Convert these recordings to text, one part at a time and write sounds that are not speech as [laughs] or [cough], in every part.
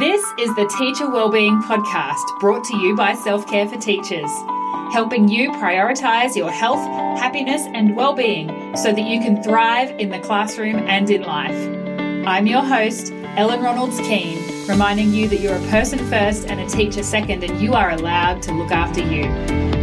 This is the Teacher Wellbeing Podcast brought to you by Self Care for Teachers, helping you prioritize your health, happiness, and well-being so that you can thrive in the classroom and in life. I'm your host, Ellen Ronalds Keane, reminding you that you're a person first and a teacher second, and you are allowed to look after you.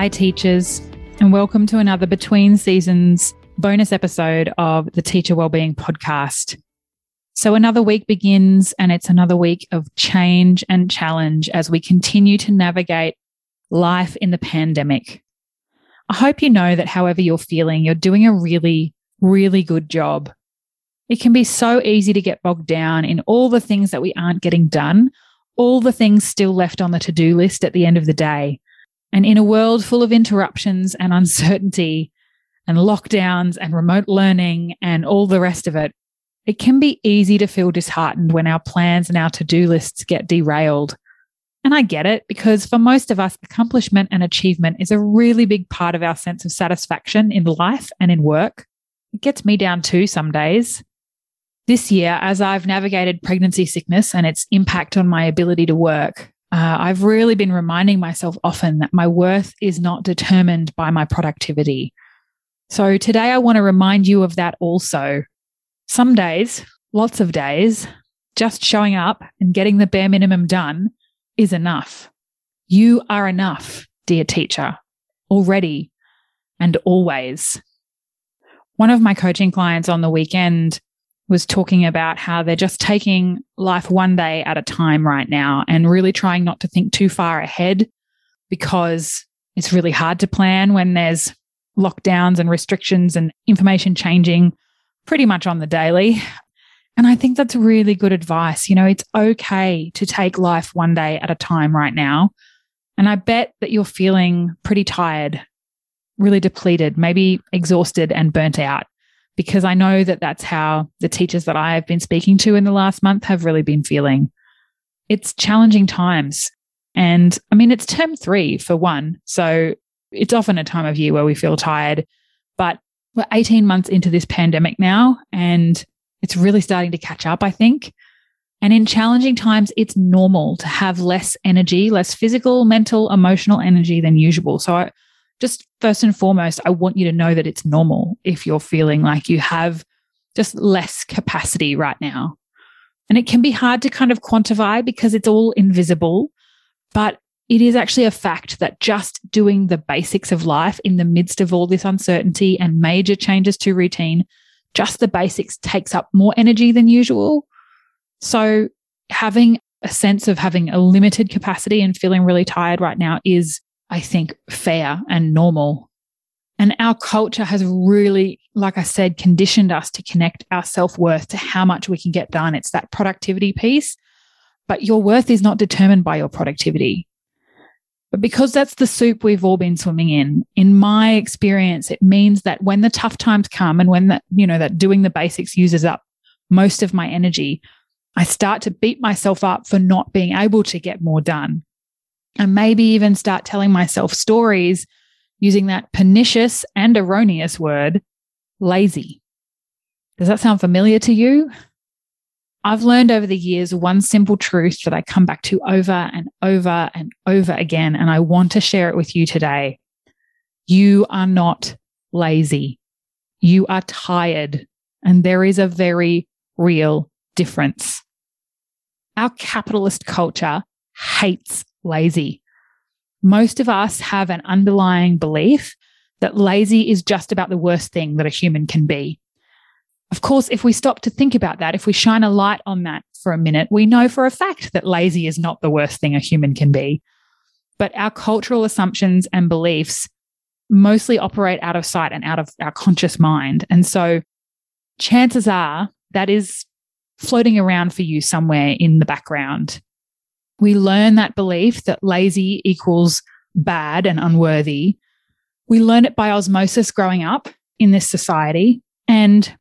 Hi, teachers, and welcome to another Between Seasons bonus episode of the Teacher Wellbeing Podcast. So, another week begins, and it's another week of change and challenge as we continue to navigate life in the pandemic. I hope you know that however you're feeling, you're doing a really, really good job. It can be so easy to get bogged down in all the things that we aren't getting done, all the things still left on the to do list at the end of the day. And in a world full of interruptions and uncertainty and lockdowns and remote learning and all the rest of it, it can be easy to feel disheartened when our plans and our to do lists get derailed. And I get it because for most of us, accomplishment and achievement is a really big part of our sense of satisfaction in life and in work. It gets me down too some days. This year, as I've navigated pregnancy sickness and its impact on my ability to work, uh, I've really been reminding myself often that my worth is not determined by my productivity. So today I want to remind you of that also. Some days, lots of days, just showing up and getting the bare minimum done is enough. You are enough, dear teacher, already and always. One of my coaching clients on the weekend was talking about how they're just taking life one day at a time right now and really trying not to think too far ahead because it's really hard to plan when there's lockdowns and restrictions and information changing pretty much on the daily. And I think that's really good advice. You know, it's okay to take life one day at a time right now. And I bet that you're feeling pretty tired, really depleted, maybe exhausted and burnt out because I know that that's how the teachers that I have been speaking to in the last month have really been feeling. It's challenging times. And I mean, it's term three for one. So it's often a time of year where we feel tired, but we're 18 months into this pandemic now and it's really starting to catch up, I think. And in challenging times, it's normal to have less energy, less physical, mental, emotional energy than usual. So I, just first and foremost, I want you to know that it's normal if you're feeling like you have just less capacity right now. And it can be hard to kind of quantify because it's all invisible, but it is actually a fact that just doing the basics of life in the midst of all this uncertainty and major changes to routine, just the basics takes up more energy than usual. So having a sense of having a limited capacity and feeling really tired right now is I think, fair and normal. And our culture has really, like I said, conditioned us to connect our self worth to how much we can get done. It's that productivity piece. But your worth is not determined by your productivity. But because that's the soup we've all been swimming in, in my experience, it means that when the tough times come and when that, you know, that doing the basics uses up most of my energy, I start to beat myself up for not being able to get more done and maybe even start telling myself stories using that pernicious and erroneous word, lazy. Does that sound familiar to you? I've learned over the years one simple truth that I come back to over and over and over again, and I want to share it with you today. You are not lazy. You are tired, and there is a very real difference. Our capitalist culture hates lazy. Most of us have an underlying belief that lazy is just about the worst thing that a human can be. Of course, if we stop to think about that, if we shine a light on that for a minute, we know for a fact that lazy is not the worst thing a human can be. But our cultural assumptions and beliefs mostly operate out of sight and out of our conscious mind. And so chances are that is floating around for you somewhere in the background we learn that belief that lazy equals bad and unworthy. We learn it by osmosis growing up in this society. And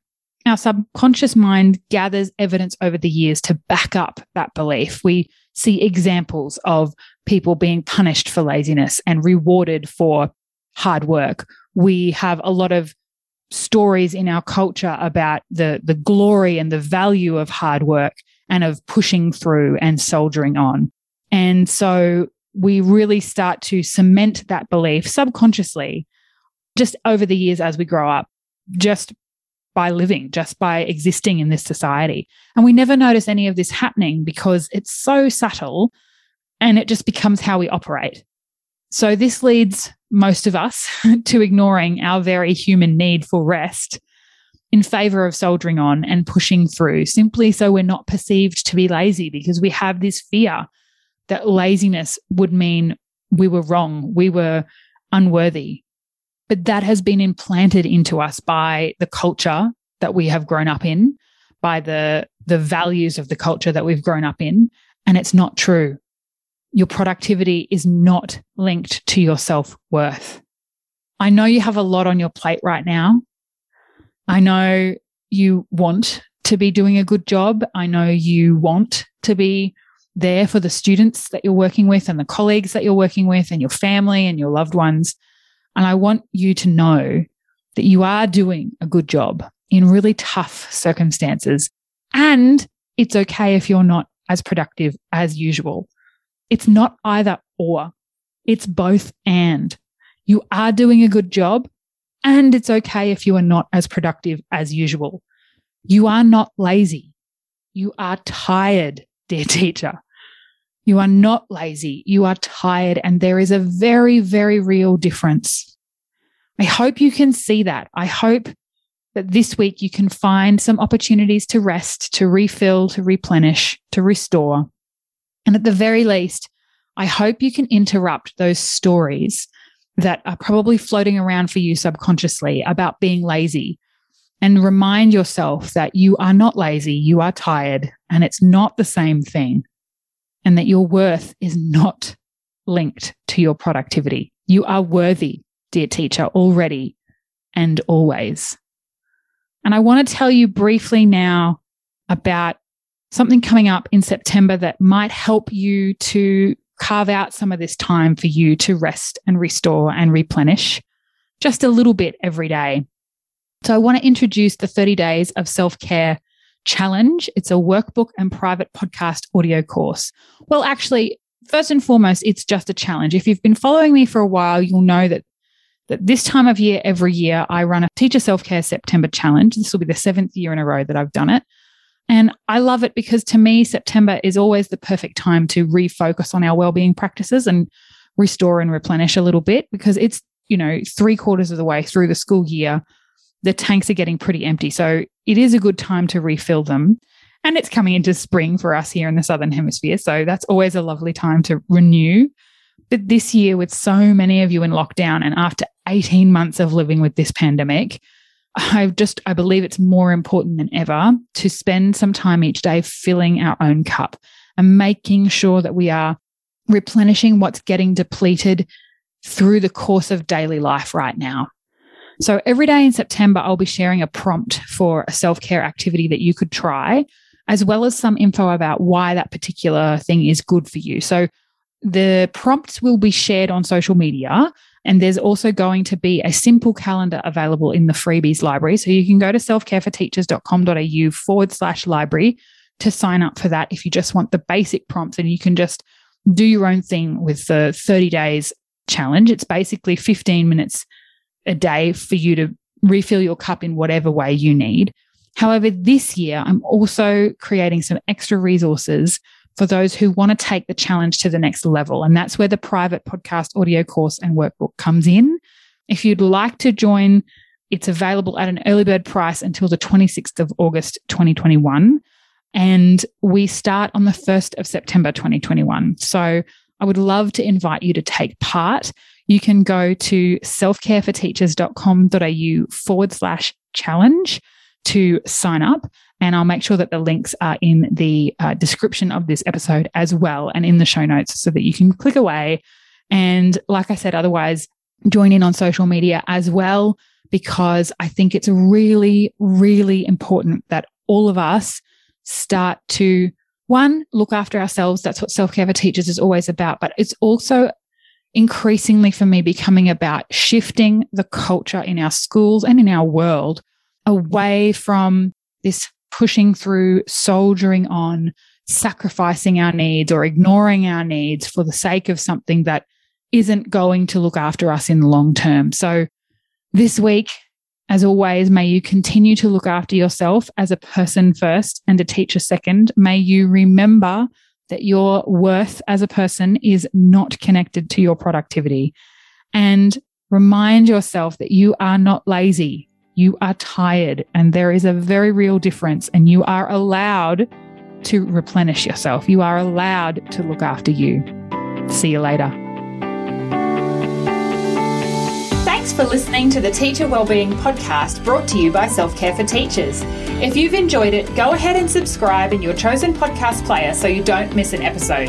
our subconscious mind gathers evidence over the years to back up that belief. We see examples of people being punished for laziness and rewarded for hard work. We have a lot of stories in our culture about the, the glory and the value of hard work and of pushing through and soldiering on. And so we really start to cement that belief subconsciously just over the years as we grow up, just by living, just by existing in this society. And we never notice any of this happening because it's so subtle and it just becomes how we operate. So this leads most of us [laughs] to ignoring our very human need for rest in favor of soldiering on and pushing through simply so we're not perceived to be lazy because we have this fear that laziness would mean we were wrong, we were unworthy. But that has been implanted into us by the culture that we have grown up in, by the, the values of the culture that we've grown up in. And it's not true. Your productivity is not linked to your self worth. I know you have a lot on your plate right now. I know you want to be doing a good job. I know you want to be there for the students that you're working with and the colleagues that you're working with and your family and your loved ones. And I want you to know that you are doing a good job in really tough circumstances. And it's okay if you're not as productive as usual. It's not either or, it's both and. You are doing a good job, and it's okay if you are not as productive as usual. You are not lazy. You are tired, dear [laughs] teacher. You are not lazy. You are tired. And there is a very, very real difference. I hope you can see that. I hope that this week you can find some opportunities to rest, to refill, to replenish, to restore. And at the very least, I hope you can interrupt those stories that are probably floating around for you subconsciously about being lazy and remind yourself that you are not lazy, you are tired, and it's not the same thing and that your worth is not linked to your productivity. You are worthy, dear teacher, already and always. And I want to tell you briefly now about something coming up in September that might help you to carve out some of this time for you to rest and restore and replenish just a little bit every day. So I want to introduce the 30 days of self care challenge. It's a workbook and private podcast audio course. Well, actually, first and foremost, it's just a challenge. If you've been following me for a while, you'll know that that this time of year, every year, I run a Teacher Self Care September challenge. This will be the seventh year in a row that I've done it. And I love it because to me, September is always the perfect time to refocus on our well-being practices and restore and replenish a little bit because it's, you know, three quarters of the way through the school year the tanks are getting pretty empty. So it is a good time to refill them. And it's coming into spring for us here in the Southern Hemisphere. So that's always a lovely time to renew. But this year, with so many of you in lockdown and after 18 months of living with this pandemic, I just, I believe it's more important than ever to spend some time each day filling our own cup and making sure that we are replenishing what's getting depleted through the course of daily life right now. So every day in September, I'll be sharing a prompt for a self care activity that you could try, as well as some info about why that particular thing is good for you. So the prompts will be shared on social media. And there's also going to be a simple calendar available in the freebies library. So you can go to selfcareforteachers.com.au forward slash library to sign up for that if you just want the basic prompts and you can just do your own thing with the 30 days challenge. It's basically 15 minutes a day for you to refill your cup in whatever way you need. However, this year, I'm also creating some extra resources for those who want to take the challenge to the next level. And that's where the private podcast audio course and workbook comes in. If you'd like to join, it's available at an early bird price until the 26th of August 2021. And we start on the 1st of September 2021. So I would love to invite you to take part you can go to selfcareforteachers.com.au forward slash challenge to sign up. And I'll make sure that the links are in the uh, description of this episode as well and in the show notes so that you can click away. And like I said, otherwise, join in on social media as well, because I think it's really, really important that all of us start to one, look after ourselves. That's what self care for teachers is always about. But it's also increasingly for me becoming about shifting the culture in our schools and in our world away from this pushing through, soldiering on, sacrificing our needs or ignoring our needs for the sake of something that isn't going to look after us in the long term. So this week, as always, may you continue to look after yourself as a person first and a teacher second. May you remember that your worth as a person is not connected to your productivity. And remind yourself that you are not lazy. You are tired, and there is a very real difference, and you are allowed to replenish yourself. You are allowed to look after you. See you later. Thanks for listening to the Teacher Wellbeing Podcast brought to you by Self Care for Teachers. If you've enjoyed it, go ahead and subscribe in your chosen podcast player so you don't miss an episode.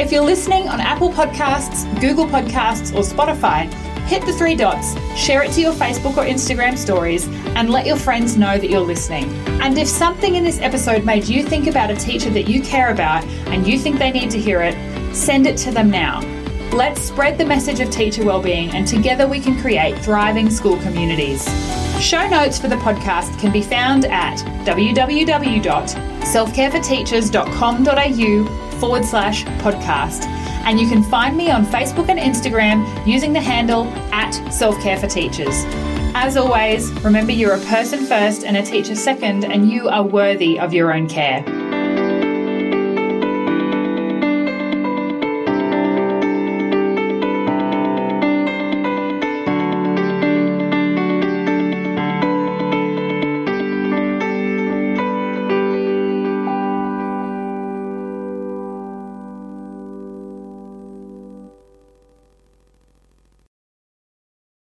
If you're listening on Apple Podcasts, Google Podcasts, or Spotify, hit the three dots, share it to your Facebook or Instagram stories, and let your friends know that you're listening. And if something in this episode made you think about a teacher that you care about and you think they need to hear it, send it to them now. Let's spread the message of teacher wellbeing and together we can create thriving school communities. Show notes for the podcast can be found at www.selfcareforteachers.com.au forward slash podcast. And you can find me on Facebook and Instagram using the handle at Self Care for Teachers. As always, remember you're a person first and a teacher second, and you are worthy of your own care.